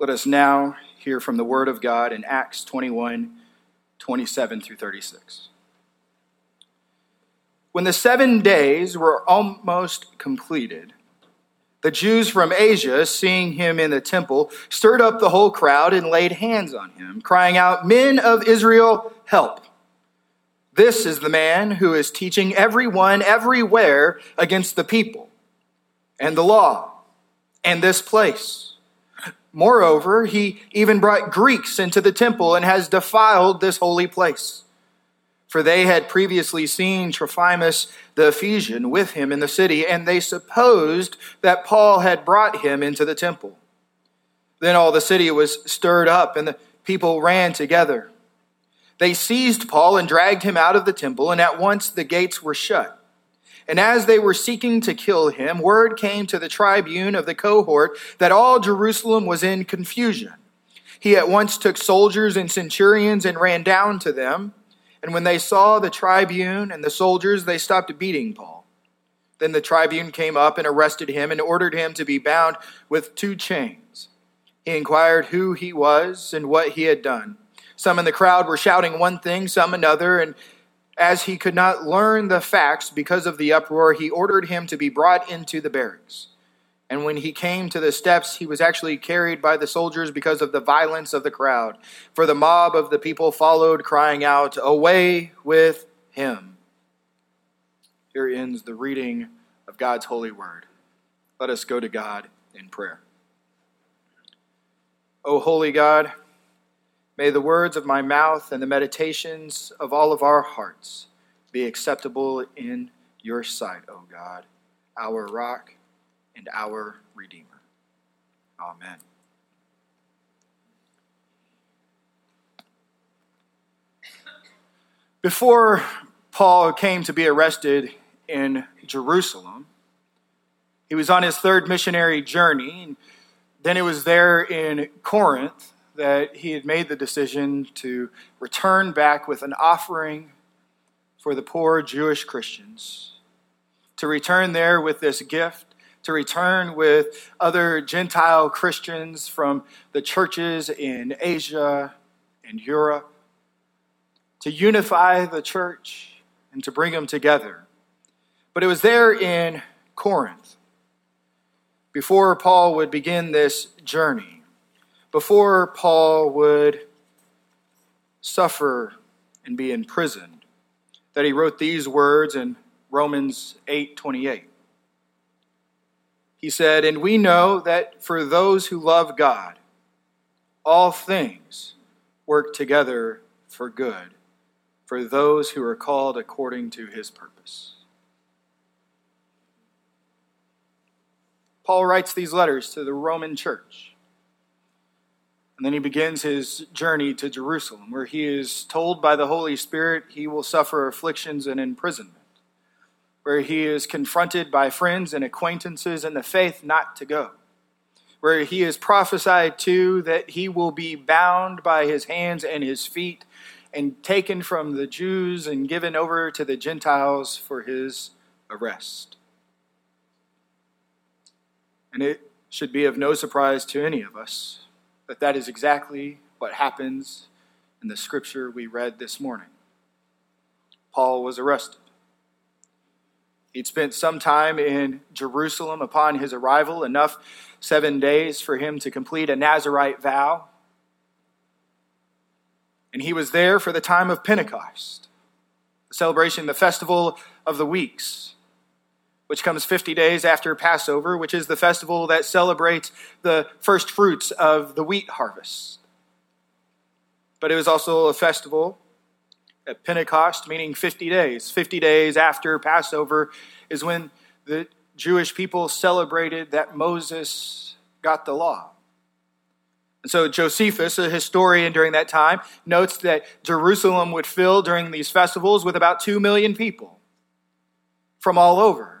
Let us now hear from the Word of God in Acts 21 27 through 36. When the seven days were almost completed, the Jews from Asia, seeing him in the temple, stirred up the whole crowd and laid hands on him, crying out, Men of Israel, help! This is the man who is teaching everyone everywhere against the people and the law and this place. Moreover, he even brought Greeks into the temple and has defiled this holy place. For they had previously seen Trophimus the Ephesian with him in the city, and they supposed that Paul had brought him into the temple. Then all the city was stirred up, and the people ran together. They seized Paul and dragged him out of the temple, and at once the gates were shut. And as they were seeking to kill him, word came to the tribune of the cohort that all Jerusalem was in confusion. He at once took soldiers and centurions and ran down to them. And when they saw the tribune and the soldiers, they stopped beating Paul. Then the tribune came up and arrested him and ordered him to be bound with two chains. He inquired who he was and what he had done. Some in the crowd were shouting one thing, some another, and as he could not learn the facts because of the uproar, he ordered him to be brought into the barracks. And when he came to the steps, he was actually carried by the soldiers because of the violence of the crowd. For the mob of the people followed, crying out, Away with him! Here ends the reading of God's holy word. Let us go to God in prayer. O holy God, May the words of my mouth and the meditations of all of our hearts be acceptable in your sight, O God, our rock and our Redeemer. Amen. Before Paul came to be arrested in Jerusalem, he was on his third missionary journey. And then it was there in Corinth that he had made the decision to return back with an offering for the poor Jewish Christians, to return there with this gift, to return with other Gentile Christians from the churches in Asia and Europe, to unify the church and to bring them together. But it was there in Corinth, before Paul would begin this journey before Paul would suffer and be imprisoned, that he wrote these words in Romans 8:28. He said, "And we know that for those who love God, all things work together for good, for those who are called according to his purpose." Paul writes these letters to the Roman church. And then he begins his journey to Jerusalem, where he is told by the Holy Spirit he will suffer afflictions and imprisonment, where he is confronted by friends and acquaintances in the faith not to go, where he is prophesied to that he will be bound by his hands and his feet and taken from the Jews and given over to the Gentiles for his arrest. And it should be of no surprise to any of us that that is exactly what happens in the scripture we read this morning. Paul was arrested. He'd spent some time in Jerusalem upon his arrival, enough seven days for him to complete a Nazarite vow. And he was there for the time of Pentecost, the celebration, the festival of the weeks which comes 50 days after Passover, which is the festival that celebrates the first fruits of the wheat harvest. But it was also a festival at Pentecost, meaning 50 days. 50 days after Passover is when the Jewish people celebrated that Moses got the law. And so Josephus, a historian during that time, notes that Jerusalem would fill during these festivals with about 2 million people from all over.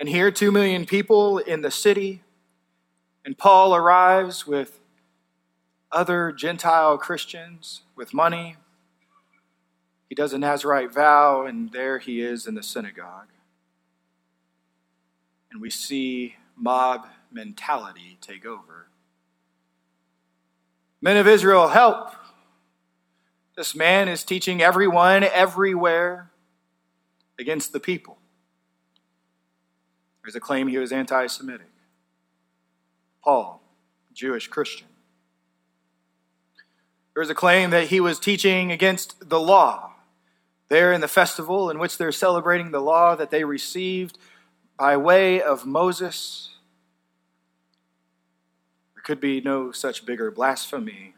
And here, two million people in the city, and Paul arrives with other Gentile Christians with money. He does a Nazarite vow, and there he is in the synagogue. And we see mob mentality take over Men of Israel, help. This man is teaching everyone everywhere against the people. There's a claim he was anti Semitic. Paul, Jewish Christian. There's a claim that he was teaching against the law. There in the festival in which they're celebrating the law that they received by way of Moses, there could be no such bigger blasphemy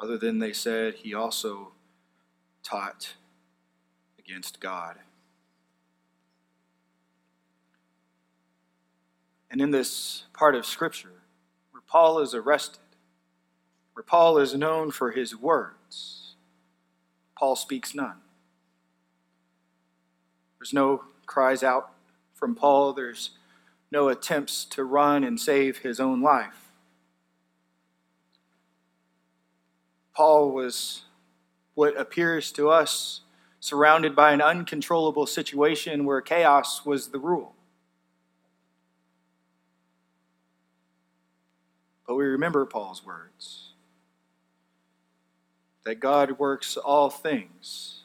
other than they said he also taught against God. And in this part of Scripture, where Paul is arrested, where Paul is known for his words, Paul speaks none. There's no cries out from Paul, there's no attempts to run and save his own life. Paul was what appears to us surrounded by an uncontrollable situation where chaos was the rule. But we remember Paul's words that God works all things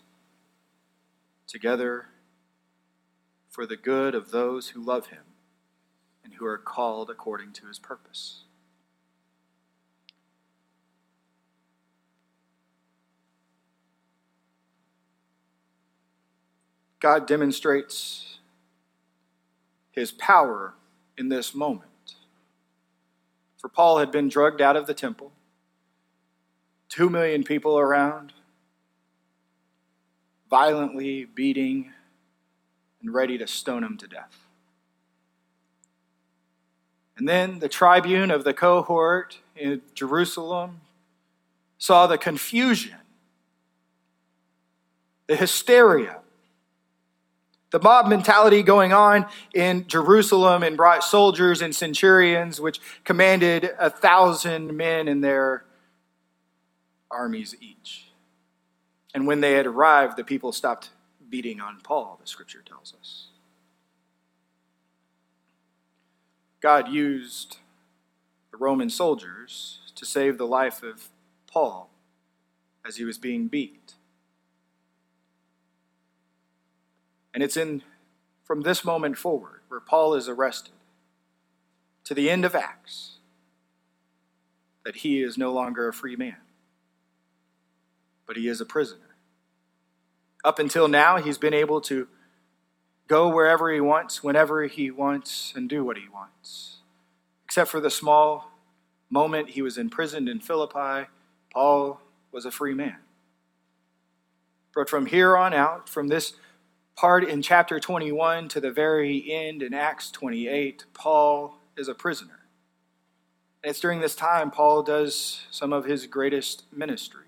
together for the good of those who love him and who are called according to his purpose. God demonstrates his power in this moment. For Paul had been drugged out of the temple, two million people around, violently beating and ready to stone him to death. And then the tribune of the cohort in Jerusalem saw the confusion, the hysteria, the mob mentality going on in Jerusalem and brought soldiers and centurions, which commanded a thousand men in their armies each. And when they had arrived, the people stopped beating on Paul, the scripture tells us. God used the Roman soldiers to save the life of Paul as he was being beat. And it's in from this moment forward where Paul is arrested to the end of Acts that he is no longer a free man, but he is a prisoner. Up until now, he's been able to go wherever he wants, whenever he wants, and do what he wants. Except for the small moment he was imprisoned in Philippi, Paul was a free man. But from here on out, from this part in chapter 21 to the very end in Acts 28, Paul is a prisoner. And it's during this time Paul does some of his greatest ministry.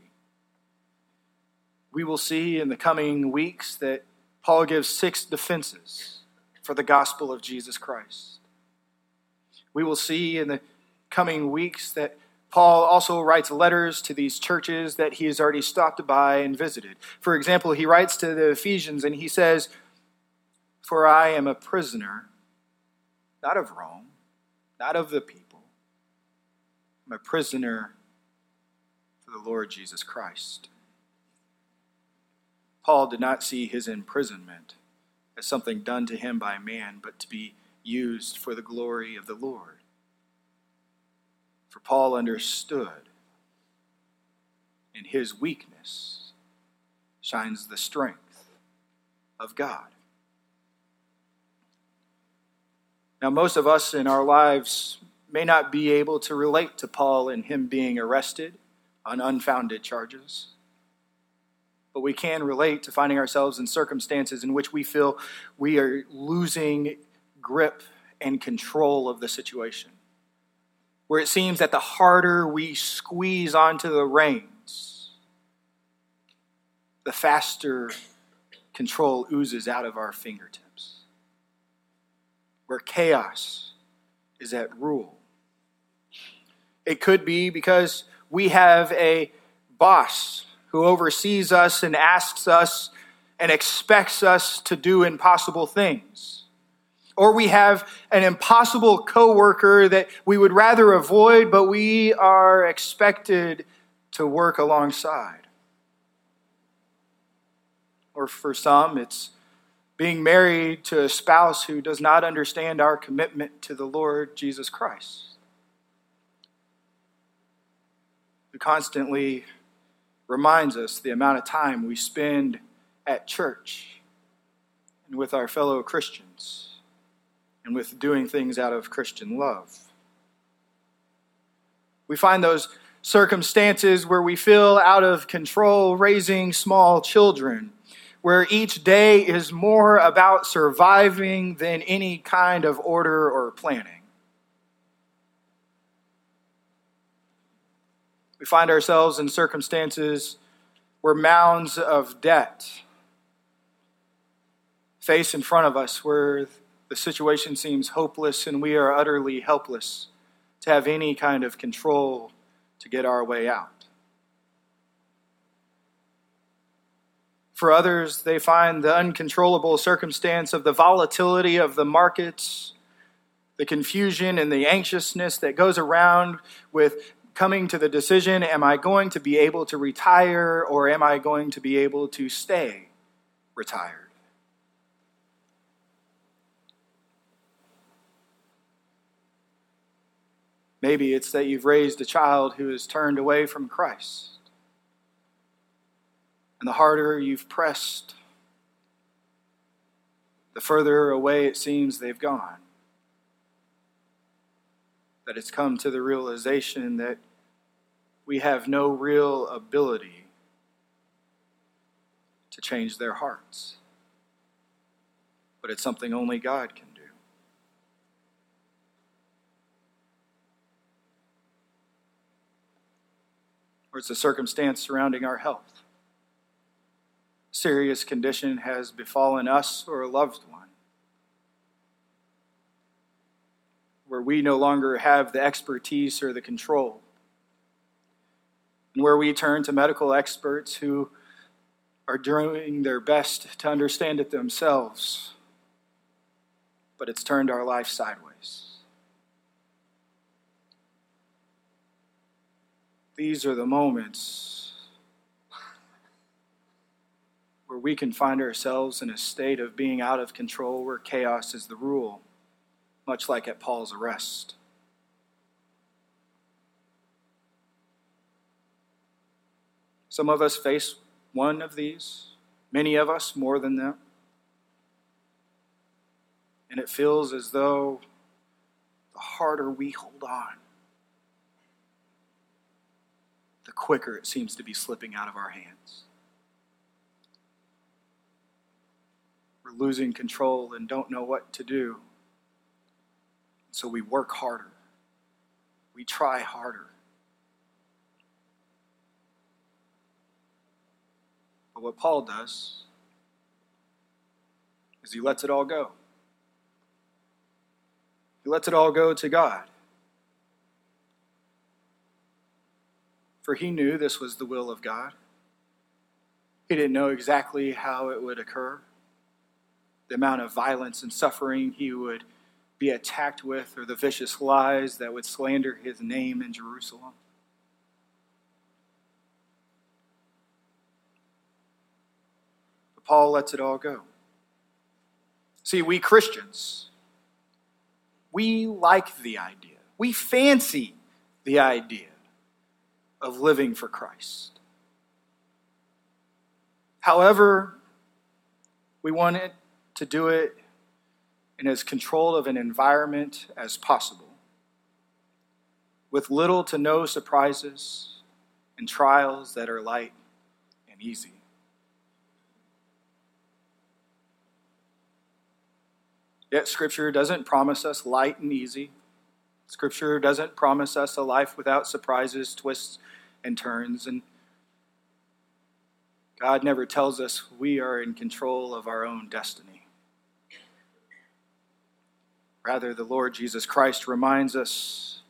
We will see in the coming weeks that Paul gives six defenses for the gospel of Jesus Christ. We will see in the coming weeks that Paul also writes letters to these churches that he has already stopped by and visited. For example, he writes to the Ephesians and he says, For I am a prisoner, not of Rome, not of the people. I'm a prisoner for the Lord Jesus Christ. Paul did not see his imprisonment as something done to him by man, but to be used for the glory of the Lord. For Paul understood in his weakness shines the strength of God. Now, most of us in our lives may not be able to relate to Paul and him being arrested on unfounded charges, but we can relate to finding ourselves in circumstances in which we feel we are losing grip and control of the situation where it seems that the harder we squeeze onto the reins, the faster control oozes out of our fingertips, where chaos is at rule. It could be because we have a boss who oversees us and asks us and expects us to do impossible things or we have an impossible coworker that we would rather avoid, but we are expected to work alongside. Or for some, it's being married to a spouse who does not understand our commitment to the Lord Jesus Christ. Who constantly reminds us the amount of time we spend at church and with our fellow Christians and with doing things out of Christian love. We find those circumstances where we feel out of control raising small children, where each day is more about surviving than any kind of order or planning. We find ourselves in circumstances where mounds of debt face in front of us, where the situation seems hopeless and we are utterly helpless to have any kind of control to get our way out. For others, they find the uncontrollable circumstance of the volatility of the markets, the confusion and the anxiousness that goes around with coming to the decision am I going to be able to retire or am I going to be able to stay retired? Maybe it's that you've raised a child who has turned away from Christ. And the harder you've pressed, the further away it seems they've gone. That it's come to the realization that we have no real ability to change their hearts. But it's something only God can. Or it's a circumstance surrounding our health. Serious condition has befallen us or a loved one, where we no longer have the expertise or the control, and where we turn to medical experts who are doing their best to understand it themselves, but it's turned our life sideways. These are the moments where we can find ourselves in a state of being out of control, where chaos is the rule, much like at Paul's arrest. Some of us face one of these, many of us more than that. And it feels as though the harder we hold on, the quicker it seems to be slipping out of our hands. We're losing control and don't know what to do. So we work harder. We try harder. But what Paul does is he lets it all go. He lets it all go to God. For he knew this was the will of God. He didn't know exactly how it would occur, the amount of violence and suffering he would be attacked with, or the vicious lies that would slander his name in Jerusalem. But Paul lets it all go. See, we Christians, we like the idea, we fancy the idea of living for Christ. However, we want it to do it in as controlled of an environment as possible, with little to no surprises and trials that are light and easy. Yet, Scripture doesn't promise us light and easy. Scripture doesn't promise us a life without surprises, twists, and turns. And God never tells us we are in control of our own destiny. Rather, the Lord Jesus Christ reminds us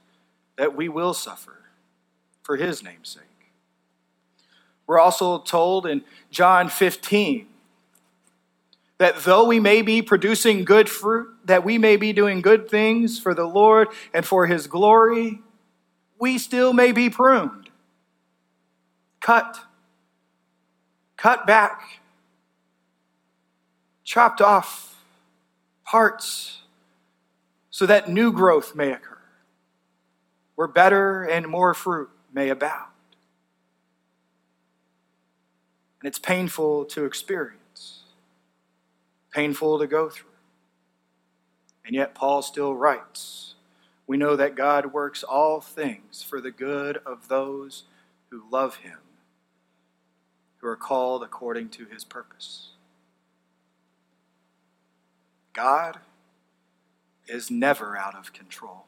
that we will suffer for his name's sake. We're also told in John 15 that though we may be producing good fruit, that we may be doing good things for the Lord and for his glory, we still may be pruned, cut, cut back, chopped off parts so that new growth may occur, where better and more fruit may abound. And it's painful to experience, painful to go through. And yet, Paul still writes we know that God works all things for the good of those who love him, who are called according to his purpose. God is never out of control.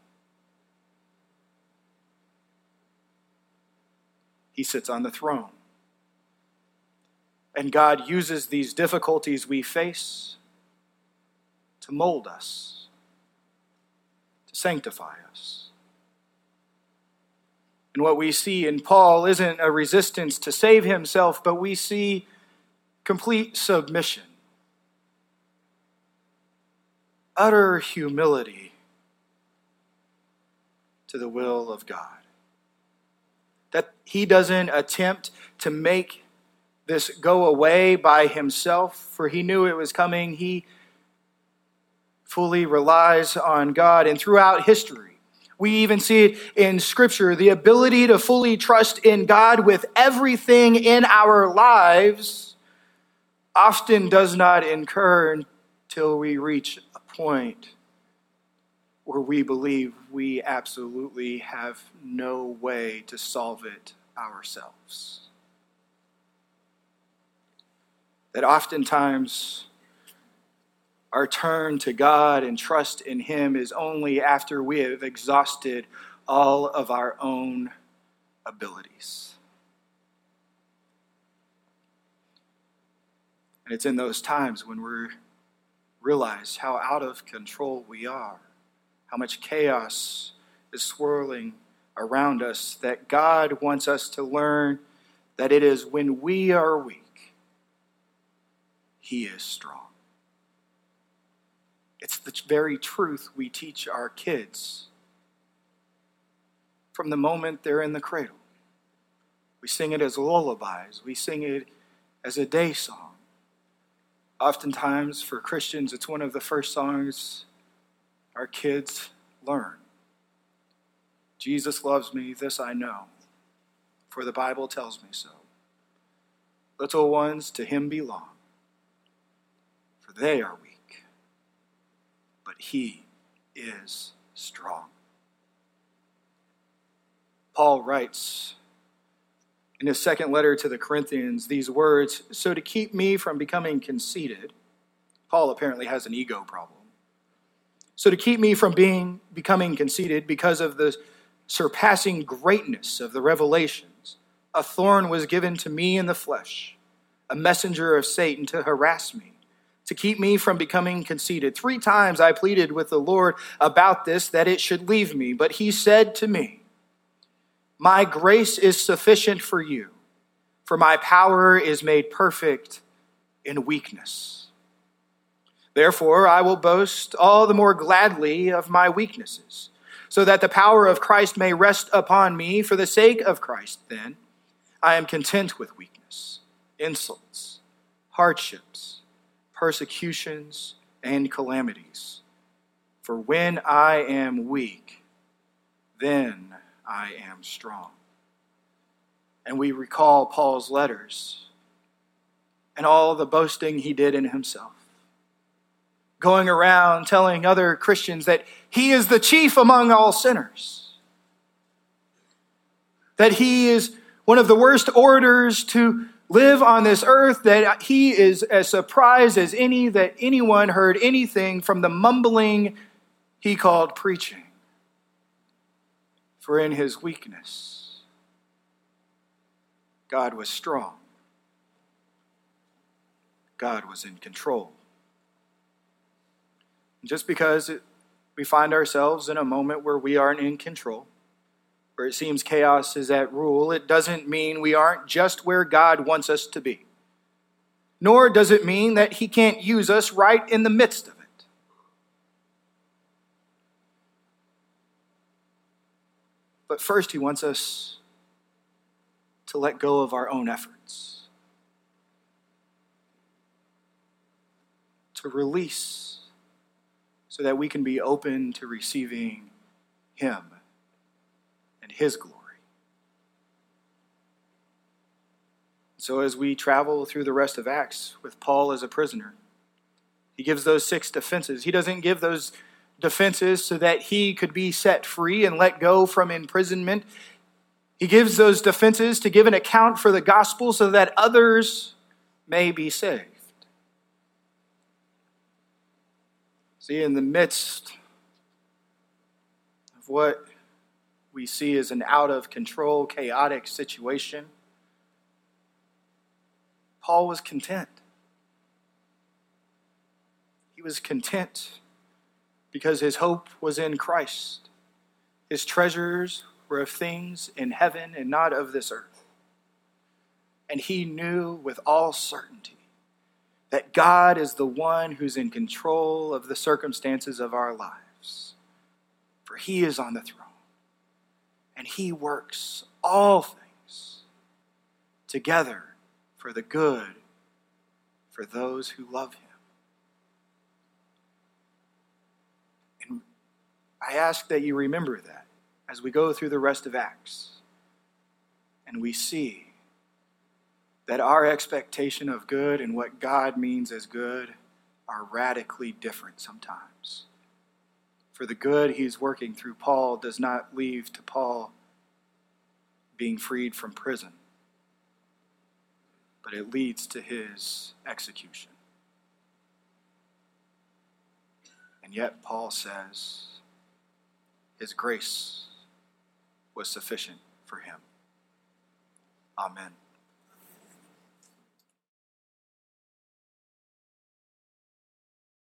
He sits on the throne. And God uses these difficulties we face to mold us, to sanctify us. And what we see in Paul isn't a resistance to save himself, but we see complete submission, utter humility to the will of God. That he doesn't attempt to make this go away by himself, for he knew it was coming. He fully relies on God. And throughout history, we even see it in Scripture the ability to fully trust in God with everything in our lives often does not incur until we reach a point where we believe we absolutely have no way to solve it ourselves. That oftentimes our turn to God and trust in Him is only after we have exhausted all of our own abilities. And it's in those times when we realize how out of control we are, how much chaos is swirling around us, that God wants us to learn that it is when we are weak he is strong. It's the very truth we teach our kids from the moment they're in the cradle. We sing it as lullabies, we sing it as a day song. Oftentimes, for Christians, it's one of the first songs our kids learn. Jesus loves me, this I know, for the Bible tells me so. Little ones to him belong for they are weak, but he is strong. Paul writes in his second letter to the Corinthians these words So to keep me from becoming conceited, Paul apparently has an ego problem. So to keep me from being becoming conceited because of the surpassing greatness of the revelations, a thorn was given to me in the flesh, a messenger of Satan to harass me to keep me from becoming conceited. Three times I pleaded with the Lord about this, that it should leave me. But he said to me, My grace is sufficient for you, for my power is made perfect in weakness. Therefore, I will boast all the more gladly of my weaknesses, so that the power of Christ may rest upon me. For the sake of Christ, then, I am content with weakness, insults, hardships persecutions, and calamities. For when I am weak, then I am strong. And we recall Paul's letters and all the boasting he did in himself, going around telling other Christians that he is the chief among all sinners, that he is one of the worst orators to live on this earth that he is as surprised as any that anyone heard anything from the mumbling he called preaching. For in his weakness, God was strong. God was in control. Just because it, we find ourselves in a moment where we aren't in control, where it seems chaos is at rule, it doesn't mean we aren't just where God wants us to be. nor does it mean that he can't use us right in the midst of it. But first, he wants us to let go of our own efforts, to release so that we can be open to receiving him and his glory. So, as we travel through the rest of Acts with Paul as a prisoner, he gives those six defenses. He doesn't give those defenses so that he could be set free and let go from imprisonment. He gives those defenses to give an account for the gospel so that others may be saved. See, in the midst of what we see as an out of control, chaotic situation, Paul was content. He was content because his hope was in Christ. His treasures were of things in heaven and not of this earth. And he knew with all certainty that God is the one who's in control of the circumstances of our lives. For he is on the throne, and he works all things together for the good for those who love him. And I ask that you remember that as we go through the rest of Acts and we see that our expectation of good and what God means as good are radically different sometimes. For the good he's working through Paul does not leave to Paul being freed from prison but it leads to his execution. And yet, Paul says his grace was sufficient for him. Amen.